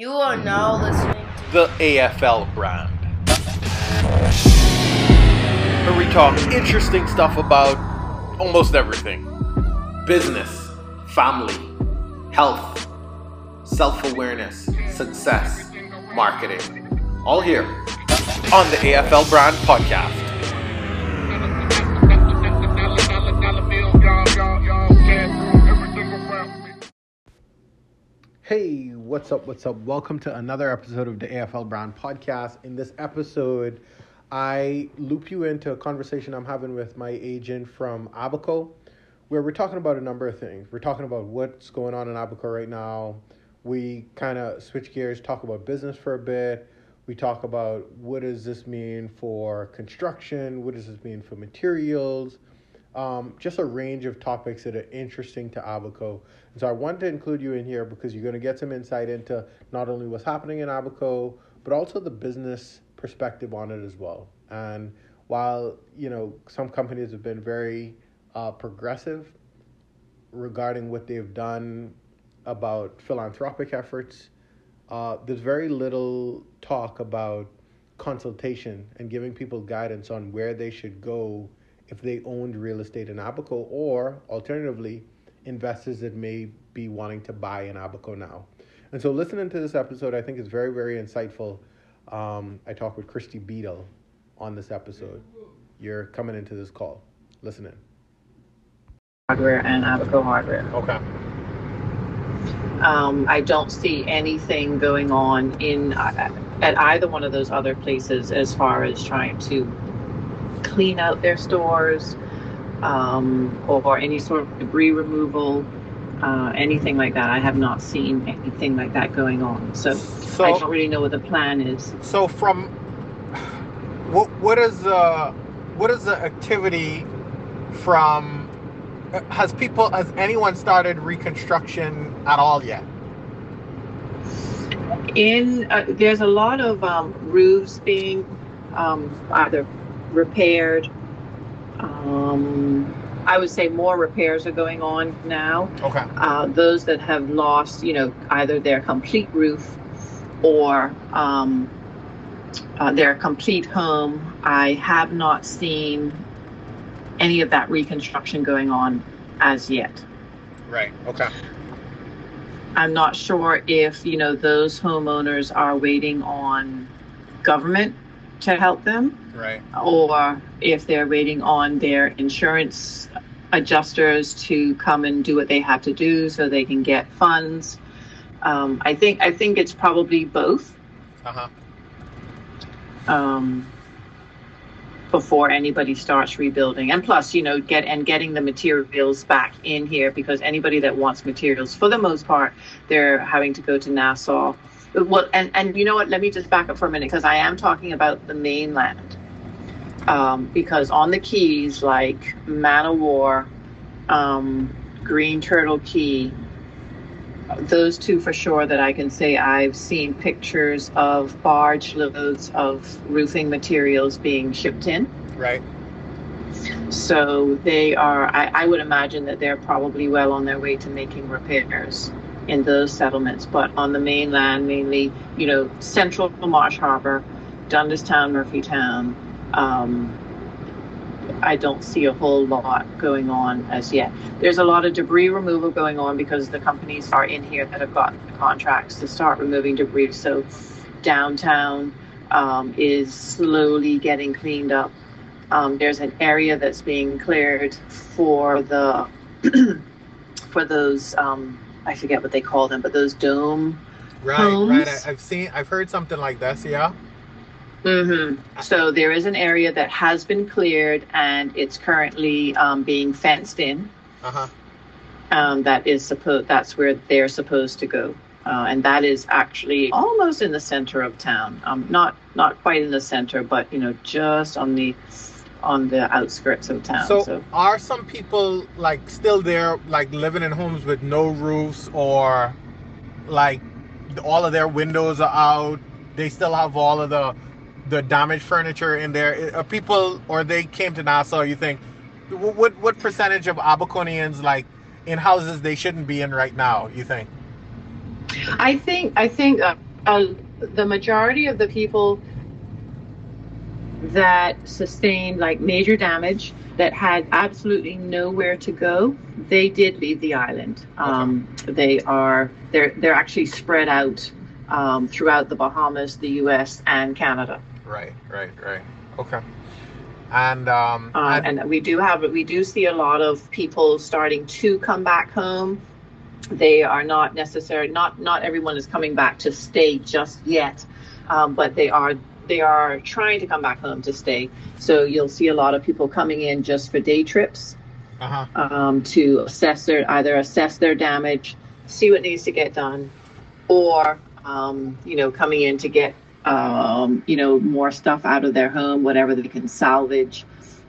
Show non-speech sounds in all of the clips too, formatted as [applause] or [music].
You are now listening to the AFL brand. Where we talk interesting stuff about almost everything business, family, health, self awareness, success, marketing. All here on the AFL Brand Podcast. Hey, what's up? What's up? Welcome to another episode of the AFL Brand Podcast. In this episode, I loop you into a conversation I'm having with my agent from Abaco, where we're talking about a number of things. We're talking about what's going on in Abaco right now. We kind of switch gears, talk about business for a bit. We talk about what does this mean for construction? What does this mean for materials? Um, just a range of topics that are interesting to Abaco. And so I wanted to include you in here because you're going to get some insight into not only what's happening in Abaco, but also the business perspective on it as well. And while, you know, some companies have been very uh, progressive regarding what they've done about philanthropic efforts, uh, there's very little talk about consultation and giving people guidance on where they should go if they owned real estate in Abaco, or alternatively, investors that may be wanting to buy in Abaco now. And so, listening to this episode, I think is very, very insightful. Um, I talked with Christy Beadle on this episode. You're coming into this call. Listen in. hardware and Abaco hardware. Okay. Um, I don't see anything going on in uh, at either one of those other places as far as trying to clean out their stores um, or, any sort of debris removal, uh, anything like that. I have not seen anything like that going on. So, So- I don't really know what the plan is. So from what what is uh what is the activity from has people has anyone started reconstruction at all yet? In uh, there's a lot of um, roofs being um, either repaired. Um, I would say more repairs are going on now. Okay. uh, those that have lost, you know, either their complete roof or um, uh, their complete home. I have not seen any of that reconstruction going on as yet. Right. Okay. I'm not sure if, you know, those homeowners are waiting on government to help them Right. or if they're waiting on their insurance adjusters to come and do what they have to do so they can get funds. Um, I think I think it's probably both Uh-huh. um, before anybody starts rebuilding, and plus, you know, get and getting the materials back in here because anybody that wants materials, for the most part, they're having to go to Nassau. Well, and and you know what? Let me just back up for a minute because I am talking about the mainland. Um, because on the keys like Man o' War, um, Green Turtle Cay, those two for sure that I can say I've seen pictures of barge loads of roofing materials being shipped in. Right. So they are, I, I would imagine that they're probably well on their way to making repairs in those settlements. But on the mainland, mainly, you know, central Marsh Harbor, Dundastown, Murphytown, um, I don't see a whole lot going on as yet. There's a lot of debris removal going on because the companies are in here that have got contracts to start removing debris. So downtown um, is slowly getting cleaned up. Um, there's an area that's being cleared for the [clears throat] for those um, I forget what they call them, but those dome. Right. Homes? Right. I, I've seen. I've heard something like this. Yeah. Hmm So there is an area that has been cleared and it's currently um, being fenced in. Uh huh. Um, that is supposed. That's where they're supposed to go, uh, and that is actually almost in the center of town. Um, not not quite in the center, but you know, just on the on the outskirts of town. So, are some people like still there, like living in homes with no roofs, or like all of their windows are out? They still have all of the the damaged furniture in there. Are people, or they came to Nassau? You think what what percentage of Abaconians like in houses they shouldn't be in right now? You think? I think I think uh, uh, the majority of the people that sustained like major damage that had absolutely nowhere to go, they did leave the island. Um, they are they're they're actually spread out um, throughout the Bahamas, the U.S. and Canada. Right, right, right. Okay. And um, Uh, and we do have we do see a lot of people starting to come back home. They are not necessary. not not everyone is coming back to stay just yet, um, but they are they are trying to come back home to stay. So you'll see a lot of people coming in just for day trips uh-huh. um, to assess their either assess their damage, see what needs to get done, or um, you know coming in to get um, you know more stuff out of their home, whatever they can salvage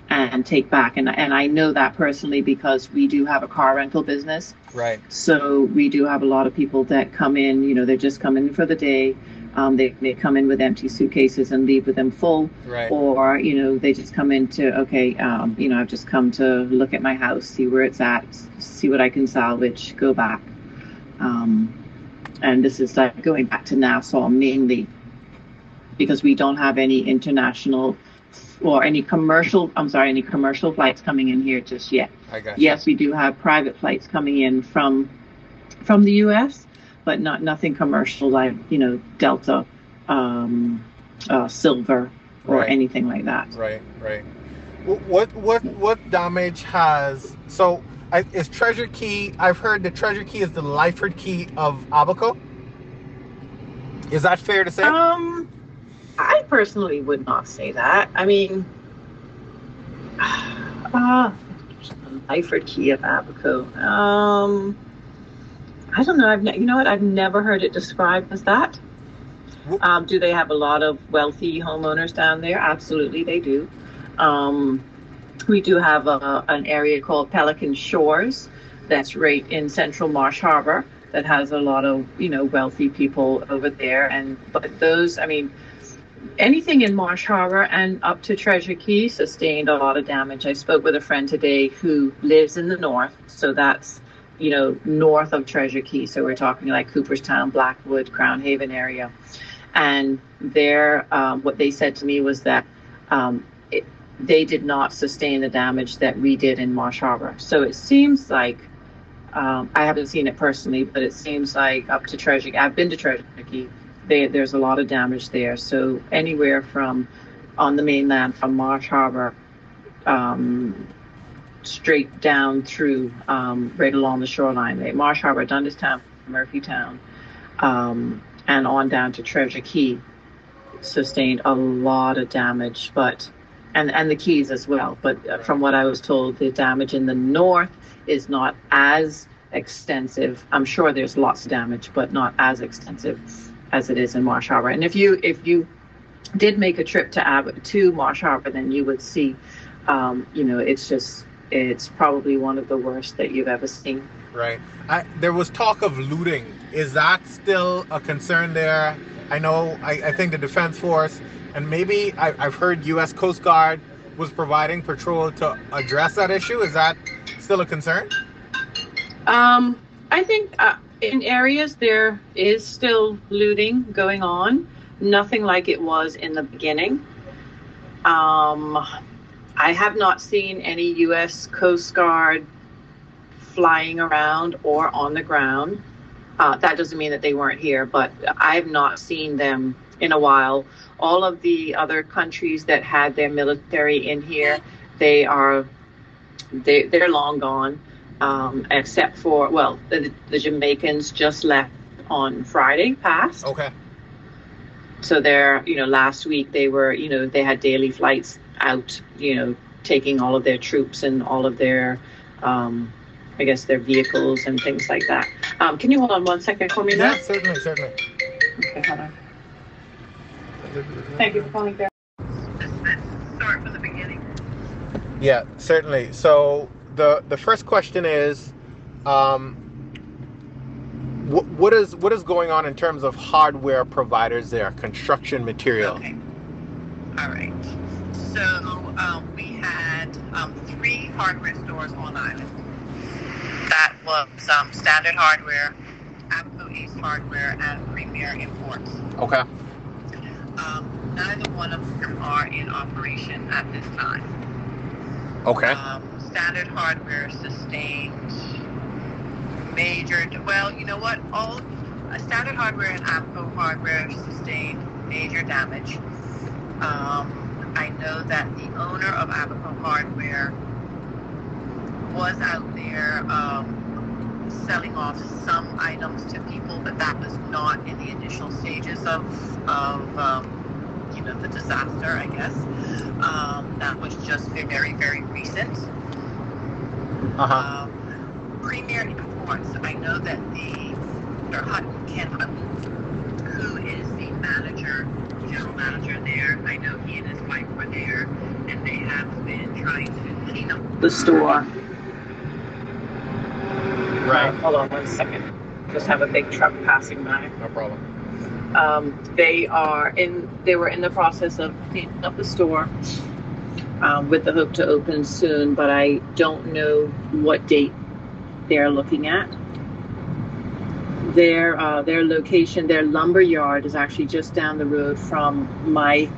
and take back. And and I know that personally because we do have a car rental business. Right. So we do have a lot of people that come in. You know, they're just coming in for the day. Um, they, they come in with empty suitcases and leave with them full Right. or you know they just come into okay um, you know i've just come to look at my house see where it's at see what i can salvage go back um, and this is like going back to nassau mainly because we don't have any international or any commercial i'm sorry any commercial flights coming in here just yet I got yes we do have private flights coming in from from the us but not nothing commercial like you know delta um, uh, silver or Right. anything like that Right, right. What what what damage has so I, is Treasure Cay? I've heard the Treasure Cay is the Lyford Cay of Abaco. Is that fair to say? um i personally would not say that i mean [sighs] uh Lyford Cay of Abaco. Um, I don't know. I've ne- you know what? I've never heard it described as that. Um, do they have a lot of wealthy homeowners down there? Absolutely, they do. Um, we do have a, an area called Pelican Shores that's right in Central Marsh Harbor that has a lot of you know wealthy people over there. And but those, I mean, anything in Marsh Harbor and up to Treasure Cay sustained a lot of damage. I spoke with a friend today who lives in the north, so that's you know north of Treasure Cay. So we're talking like Cooperstown, Blackwood, Crown Haven area, and there, um, what they said to me was that. Um, they did not sustain the damage that we did in Marsh Harbor. So it seems like um, I haven't seen it personally, but it seems like up to Treasure. Key I've been to Treasure Cay. They, there's a lot of damage there. So anywhere from on the mainland from Marsh Harbor, um, straight down through um, right along the shoreline, right? Marsh Harbor, Dundas Town, Murphytown, um, and on down to Treasure Cay, sustained a lot of damage. But and and the Keys as well. But uh, from what I was told, the damage in the north is not as extensive. I'm sure there's lots of damage, but not as extensive as it is in Marsh Harbor. And if you if you did make a trip to Ab- to Marsh Harbor, then you would see, um, you know, it's just it's probably one of the worst that you've ever seen. Right. I, there was talk of looting. Is that still a concern there? I know. I, I think the Defense Force and maybe I, I've heard U.S. Coast Guard was providing patrol to address that issue. Is that still a concern? Um, I think uh, in areas there is still looting going on. Nothing like it was in the beginning. Um, I have not seen any U.S. Coast Guard flying around or on the ground. Uh, that doesn't mean that they weren't here, but I've not seen them in a while. All of the other countries that had their military in here, they are they they're long gone um, except for well, the, the Jamaicans just left on Friday past. Okay. So they're you know last week they were you know they had daily flights out you know taking all of their troops and all of their um, I guess their vehicles and things like that. Um, can you hold on one second for me now? Yeah, certainly, certainly. Okay, hold on. Thank you for calling back. Start from the beginning. Yeah, certainly. So the the first question is, um, what, what is what is going on in terms of hardware providers there, construction material? Okay. All right. So um, we had um, three hardware stores on island. That was um, Standard Hardware, Abaco East Hardware, and Premier imports. Okay. Um, neither one of them are in operation at this time. Okay. Um, Standard Hardware sustained major. Well, you know what? All uh, Standard Hardware and Abaco Hardware sustained major damage. Um, I know that the owner of Abaco Hardware was out there um, selling off some items to people, but that was not in the initial stages of of um, you know the disaster. I guess um, that was just very very recent. Uh huh. Um, Premier Imports. I know that the Mr. Hutton, Ken Hutton, who is the manager, general manager there. I know he and his wife were there, and they have been trying to clean up The store. Right. Hold on one second. Just have a big truck passing by. No problem. Um, they are in. They were in the process of cleaning up the store, um, with the hope to open soon. But I don't know what date they're looking at. Their uh, their location, their lumber yard is actually just down the road from my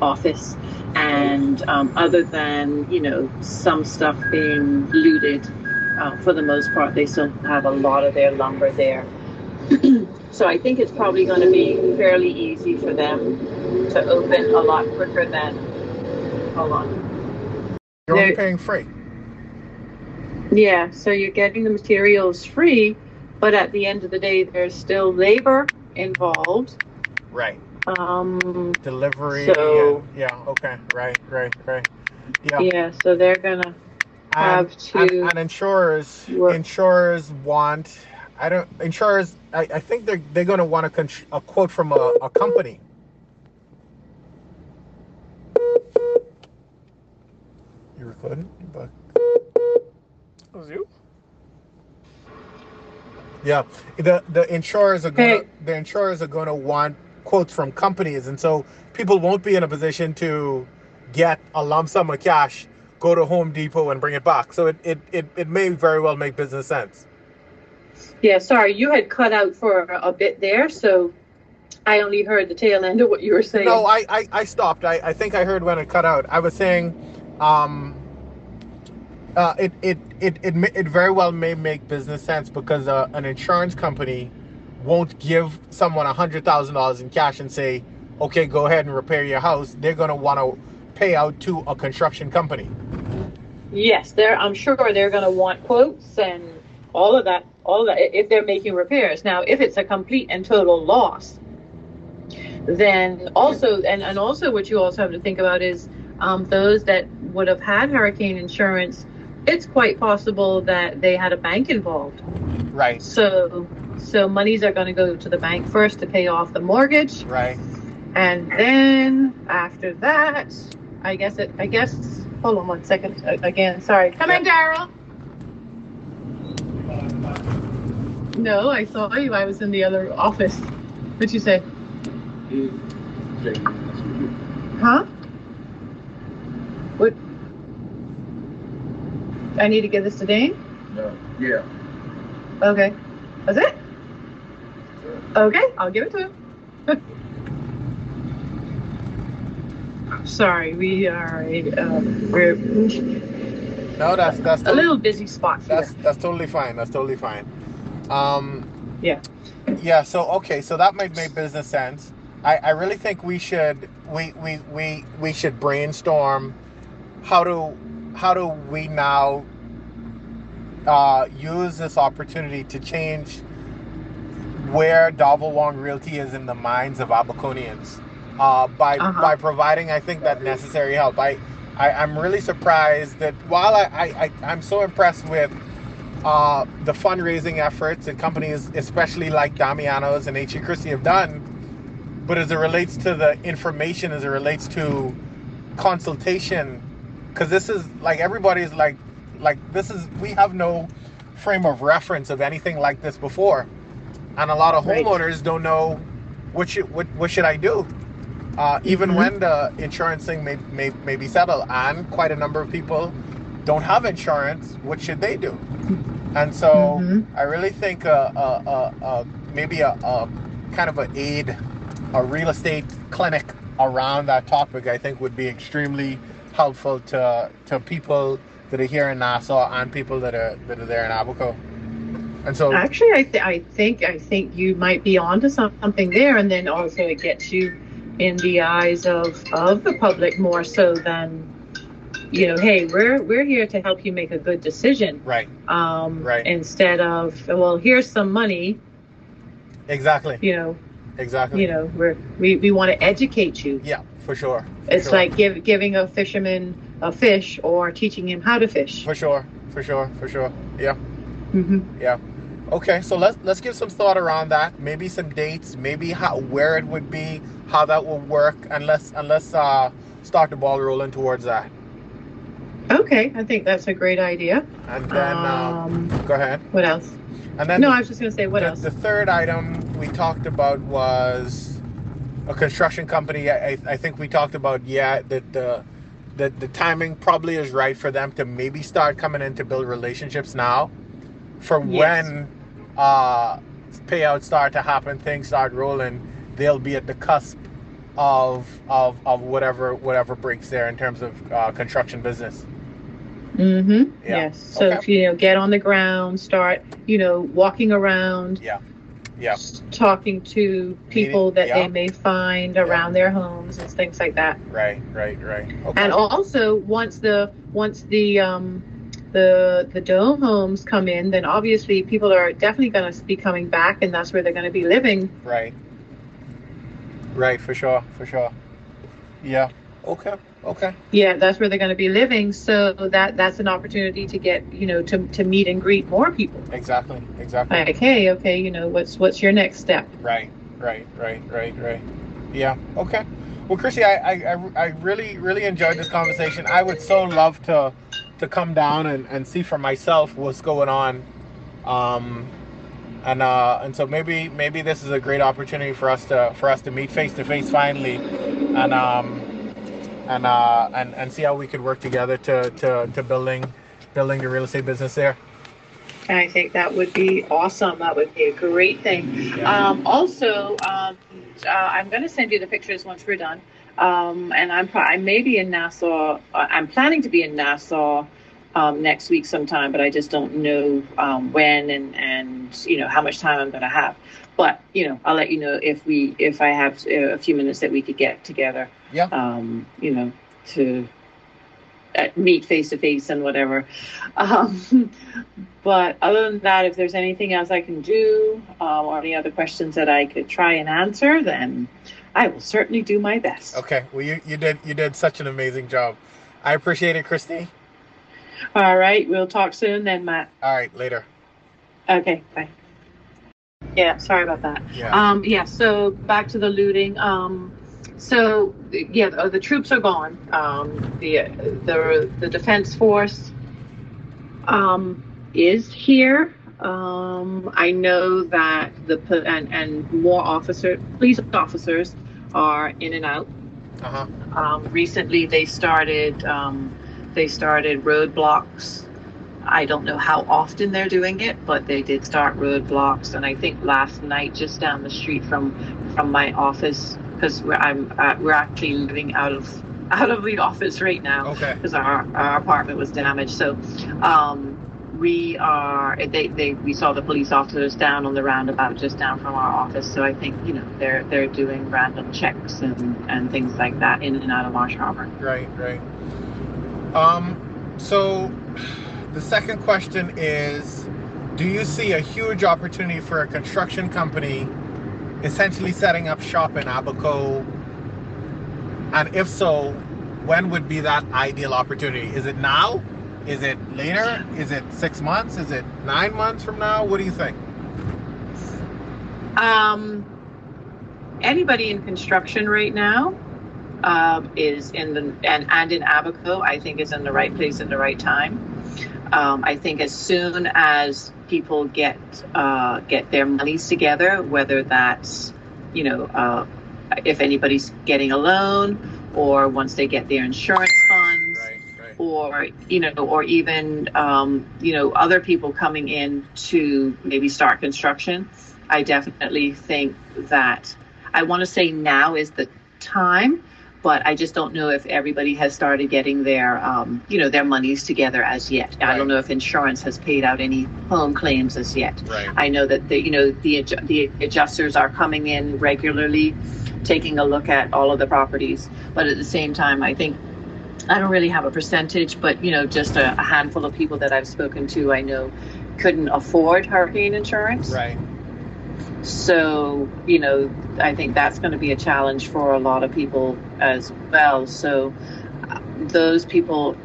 office. And um, other than you know some stuff being looted, uh, for the most part, they still have a lot of their lumber there. [clears throat] so I think it's probably going to be fairly easy for them to open a lot quicker than. Hold on. You're only paying freight. Yeah, so you're getting the materials free, but at the end of the day, there's still labor involved. Right. Um, Delivery. So- and- yeah. Okay. Right. Right. Right. Yeah. yeah, so they're gonna have and, to and, and insurers work- insurers want i don't insurers i, I think they're they're going to want a, a quote from a, a company you recording but Was you? yeah the the insurers are going Hey. to the insurers are going to want quotes from companies and so people won't be in a position to get a lump sum of cash go to home depot and bring it back so it it, it, it may very well make business sense Yeah, sorry, you had cut out for a bit there, so I only heard the tail end of what you were saying. No, I, I, I stopped. I, I think I heard when it cut out. I was saying, um, uh, it, it, it, it, it very well may make business sense because uh, an insurance company won't give someone a hundred thousand dollars in cash and say, okay, go ahead and repair your house. They're gonna want to pay out to a construction company. Yes, they're. I'm sure they're going to want quotes and all of that. All of that if they're making repairs. Now, if it's a complete and total loss, then also and and also what you also have to think about is um, those that would have had hurricane insurance. It's quite possible that they had a bank involved. Right. So so monies are going to go to the bank first to pay off the mortgage. Right. And then after that, I guess it. I guess. Hold on one second. Again, sorry. Come in, Daryl. No, I saw you. I was in the other office. What'd you say? Huh? What? I need to give this to Dane. No. Yeah. Okay. That's it. Okay, I'll give it to him. [laughs] Sorry, we are a uh, we're No, that's that's a totally, little busy spot here. that's that's totally fine. That's totally fine. Um, Yeah. Yeah. So okay. So that might make business sense. I, I really think we should we, we we we should brainstorm how to how do we now uh, use this opportunity to change where Double Long Realty is in the minds of Abaconians uh, by Uh-huh. by providing I think that necessary help. I, I I'm really surprised that while I, I, I I'm so impressed with uh, the fundraising efforts that companies, especially like Damiano's and H.G. Christie, have done. But as it relates to the information, as it relates to consultation, because this is like everybody's like, like this is we have no frame of reference of anything like this before, and a lot of Right. homeowners don't know what should what, what should I do. Uh, even Mhm. when the insurance thing may, may, may be settled, and quite a number of people don't have insurance, what should they do? And so Mhm. I really think uh, uh, uh, uh, maybe a, a, kind of an aid, a real estate clinic around that topic, I think would be extremely helpful to to people that are here in Nassau and people that are that are there in Abaco. And so, Actually, I, th- I think I think you might be onto some- something there, and then also it gets you in the eyes of of the public more so than, you know, hey, we're we're here to help you make a good decision. right, Um, Right. Instead of, well, here's some money, exactly, you know, exactly. you know, we're, we we want to educate you. Yeah, for sure. for It's sure. like give, giving a fisherman a fish or teaching him how to fish. for sure, for sure, for sure. Yeah. hmm Yeah. Okay, so let's let's give some thought around that. Maybe some dates, maybe how where it would be, how that will work, and let's and let's uh, start the ball rolling towards that. Okay, I think that's a great idea. And then um, um, go ahead. what else? And then No, the, I was just gonna say what the, else. the third item we talked about was a construction company. I, I- think we talked about yeah that the the the timing probably is right for them to maybe start coming in to build relationships now, for Yes. when uh, payouts start to happen, things start rolling. They'll be at the cusp of of of whatever whatever breaks there in terms of uh, construction business. Mm-hmm. Yeah. Yes. So Okay. if you know, get on the ground, start, you know, walking around, Yeah. Yeah. talking to people that yeah. they may find around their homes and things like that. Right. Right. Right. Okay. And also, once the once the um, the the dome homes come in, then obviously people are definitely going to be coming back, and that's where they're going to be living. Right. Right, for sure, for sure. Yeah. Okay. Okay. Yeah, that's where they're going to be living. So that that's an opportunity to get you know to to meet and greet more people. Exactly. Exactly. Like, hey, okay, you know, what's what's your next step? Right. Right. Right. Right. Right. Yeah. Okay. Well, Chrissy, I, I, I, I really, really enjoyed this conversation. I would so love to, to come down and, and see for myself what's going on. Um, and uh, and so maybe maybe this is a great opportunity for us to for us to meet face to face finally, and um, and uh, and and see how we could work together to to, to building building the real estate business there. I think that would be awesome. That would be a great thing. Um, also, um, uh, I'm going to send you the pictures once we're done. Um, and I'm pro- I may be in Nassau. Uh, I'm planning to be in Nassau um, next week sometime, but I just don't know um, when and and you know how much time I'm going to have. But you know, I'll let you know if we if I have uh, a few minutes that we could get together. Yeah. Um, you know, to uh, meet face to face and whatever. [laughs] Um, but other than that, if there's anything else I can do um, or any other questions that I could try and answer, then I will certainly do my best. Okay. Well, you, you did you did such an amazing job. I appreciate it, Christy. All right, we'll talk soon then, Matt. All right. Later. Okay, bye. Yeah, sorry about that. Yeah. Um, yeah, so back to the looting. Um, so yeah, the, the troops are gone. Um, the the the defense force um, is here. Um, I know that the and and more officer police officers are in and out. Uh huh. Um, recently, they started um, they started roadblocks. I don't know how often they're doing it, but they did start roadblocks. And I think last night, just down the street from from my office, because we're I'm uh, we're actually living out of [laughs] out of the office right now Okay. because our, our apartment was damaged. So um, we are they, they we saw the police officers down on the roundabout just down from our office. So I think you know they're they're doing random checks and, and things like that in and out of Marsh Harbor. Right. Right. Um. So, the second question is, do you see a huge opportunity for a construction company, essentially setting up shop in Abaco? And if so, when would be that ideal opportunity? Is it now? Is it later? Is it six months? Is it nine months from now? What do you think? Um, anybody in construction right now um, is in the and and in Abaco, I think is in the right place in the right time. Um, I think as soon as people get uh, get their monies together, whether that's you know uh, if anybody's getting a loan or once they get their insurance funds Right. Right. or you know or even um, you know other people coming in to maybe start construction I definitely think that I want to say now is the time, but I just don't know if everybody has started getting their, um, you know, their monies together as yet. I don't know if insurance has paid out any home claims as yet. Right. I know that the, you know the the adjusters are coming in regularly, taking a look at all of the properties. But at the same time, I think I don't really have a percentage, but you know, just a, a handful of people that I've spoken to, I know couldn't afford hurricane insurance. Right. So, you know, I think that's going to be a challenge for a lot of people as well. So, uh, those people,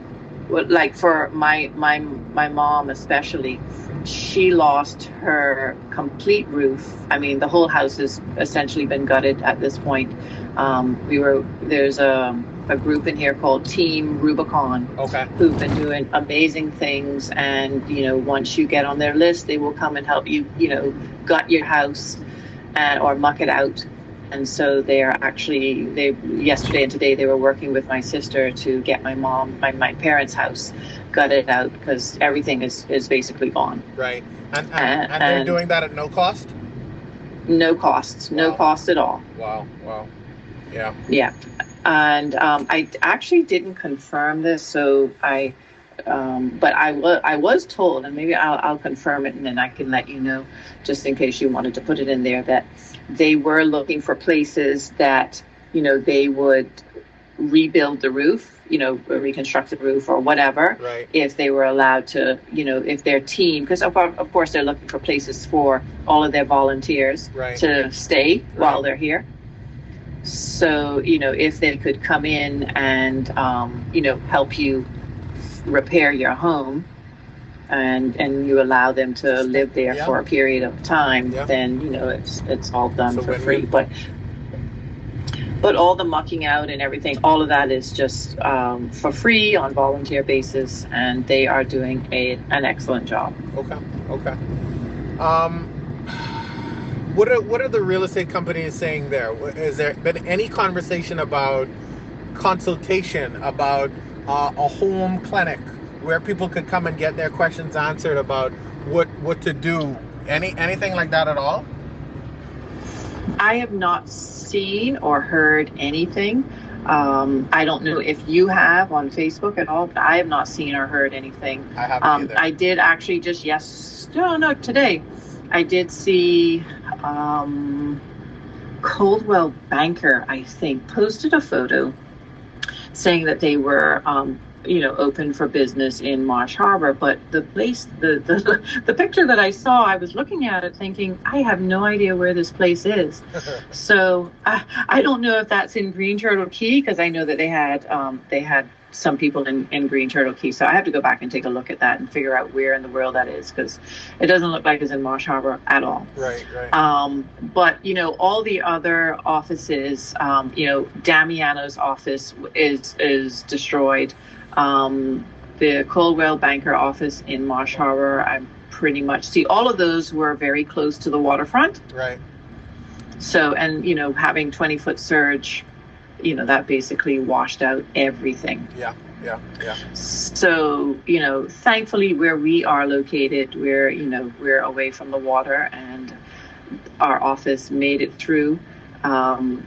like for my my my mom especially, she lost her complete roof. I mean, the whole house has essentially been gutted at this point. Um, we were there's a a group in here called Team Rubicon Okay. who've been doing amazing things and you know once you get on their list they will come and help you you know gut your house and or muck it out and so they are actually they yesterday and today they were working with my sister to get my mom my, my parents house gutted out because everything is is basically gone Right. And and, And- and they're doing that at no cost. no costs no Wow. cost at all Wow. Wow. Yeah. Yeah, and um, I actually didn't confirm this, so I, um, but I was I was told, and maybe I'll, I'll confirm it, and then I can let you know, just in case you wanted to put it in there, that they were looking for places that you know they would rebuild the roof, you know, reconstruct the roof or whatever, Right. if they were allowed to, you know, if their team, because of, of course they're looking for places for all of their volunteers Right. to stay while they're here. So, you know, if they could come in and, um, you know, help you repair your home and and you allow them to live there Yeah. for a period of time, Yeah. then, you know, it's it's all done a for free. But but all the mucking out and everything, all of that is just um, for free on volunteer basis, and they are doing a an excellent job. Okay. Okay. Um, what are what are the real estate companies saying there? Is there been any conversation about consultation about uh, a home clinic where people could come and get their questions answered about what what to do? Any anything like that at all? I have not seen or heard anything. Um, I don't know if you have on Facebook at all, but I have not seen or heard anything. I haven't Um, either. I did actually just yes, no, no, today, I did see um, Coldwell Banker. I think posted a photo saying that they were, um, you know, open for business in Marsh Harbor. But the place, the the [laughs] the picture that I saw, I was looking at it thinking, I have no idea where this place is. [laughs] So I, [laughs] I don't know if that's in Green Turtle Cay because I know that they had um, they had some people in, in Green Turtle Cay. So I have to go back and take a look at that and figure out where in the world that is because it doesn't look like it's in Marsh Harbor at all. right. Right. Um, but you know, all the other offices, um, you know, Damiano's office is is destroyed. Um, the Coldwell Banker office in Marsh Harbor, I'm pretty much see all of those were very close to the waterfront. right. So, and you know, having 20 foot surge, you know, that basically washed out everything. Yeah. Yeah. Yeah. So, you know, thankfully where we are located, we're, you know, we're away from the water and our office made it through. Um,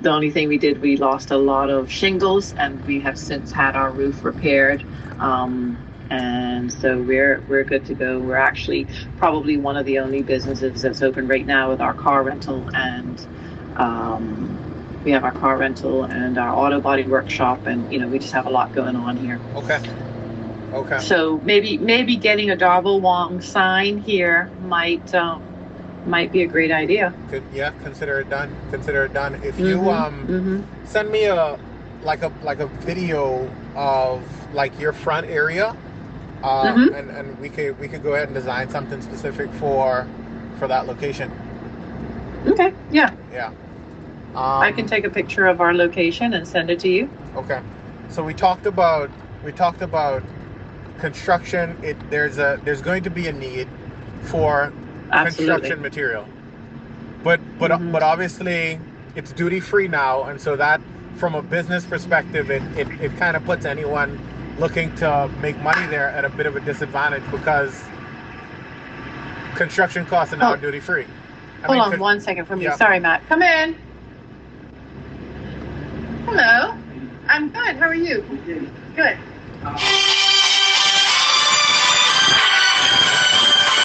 the only thing we did, we lost a lot of shingles and we have since had our roof repaired. Um, and so we're we're good to go. We're actually probably one of the only businesses that's open right now with our car rental and um, we have our car rental and our auto body workshop and you know we just have a lot going on here. Okay. Okay. So maybe maybe getting a Darvel Wong sign here might um, might be a great idea. Good. Yeah. Consider it done. Consider it done. If you Mhm, um. mhm. send me a like a like a video of like your front area um, Mhm. and and we could we could go ahead and design something specific for for that location okay, yeah, yeah um, I can take a picture of our location and send it to you. okay so we talked about we talked about construction it there's a there's going to be a need for Absolutely. construction material. But but Mhm. but obviously it's duty free now, and so that from a business perspective, it, it, it kind of puts anyone looking to make money there at a bit of a disadvantage because construction costs are now Oh. duty free. I Hold mean, on could- one second for me. Yeah. Sorry, Matt. Come in. Hello. I'm good. How are you? Good.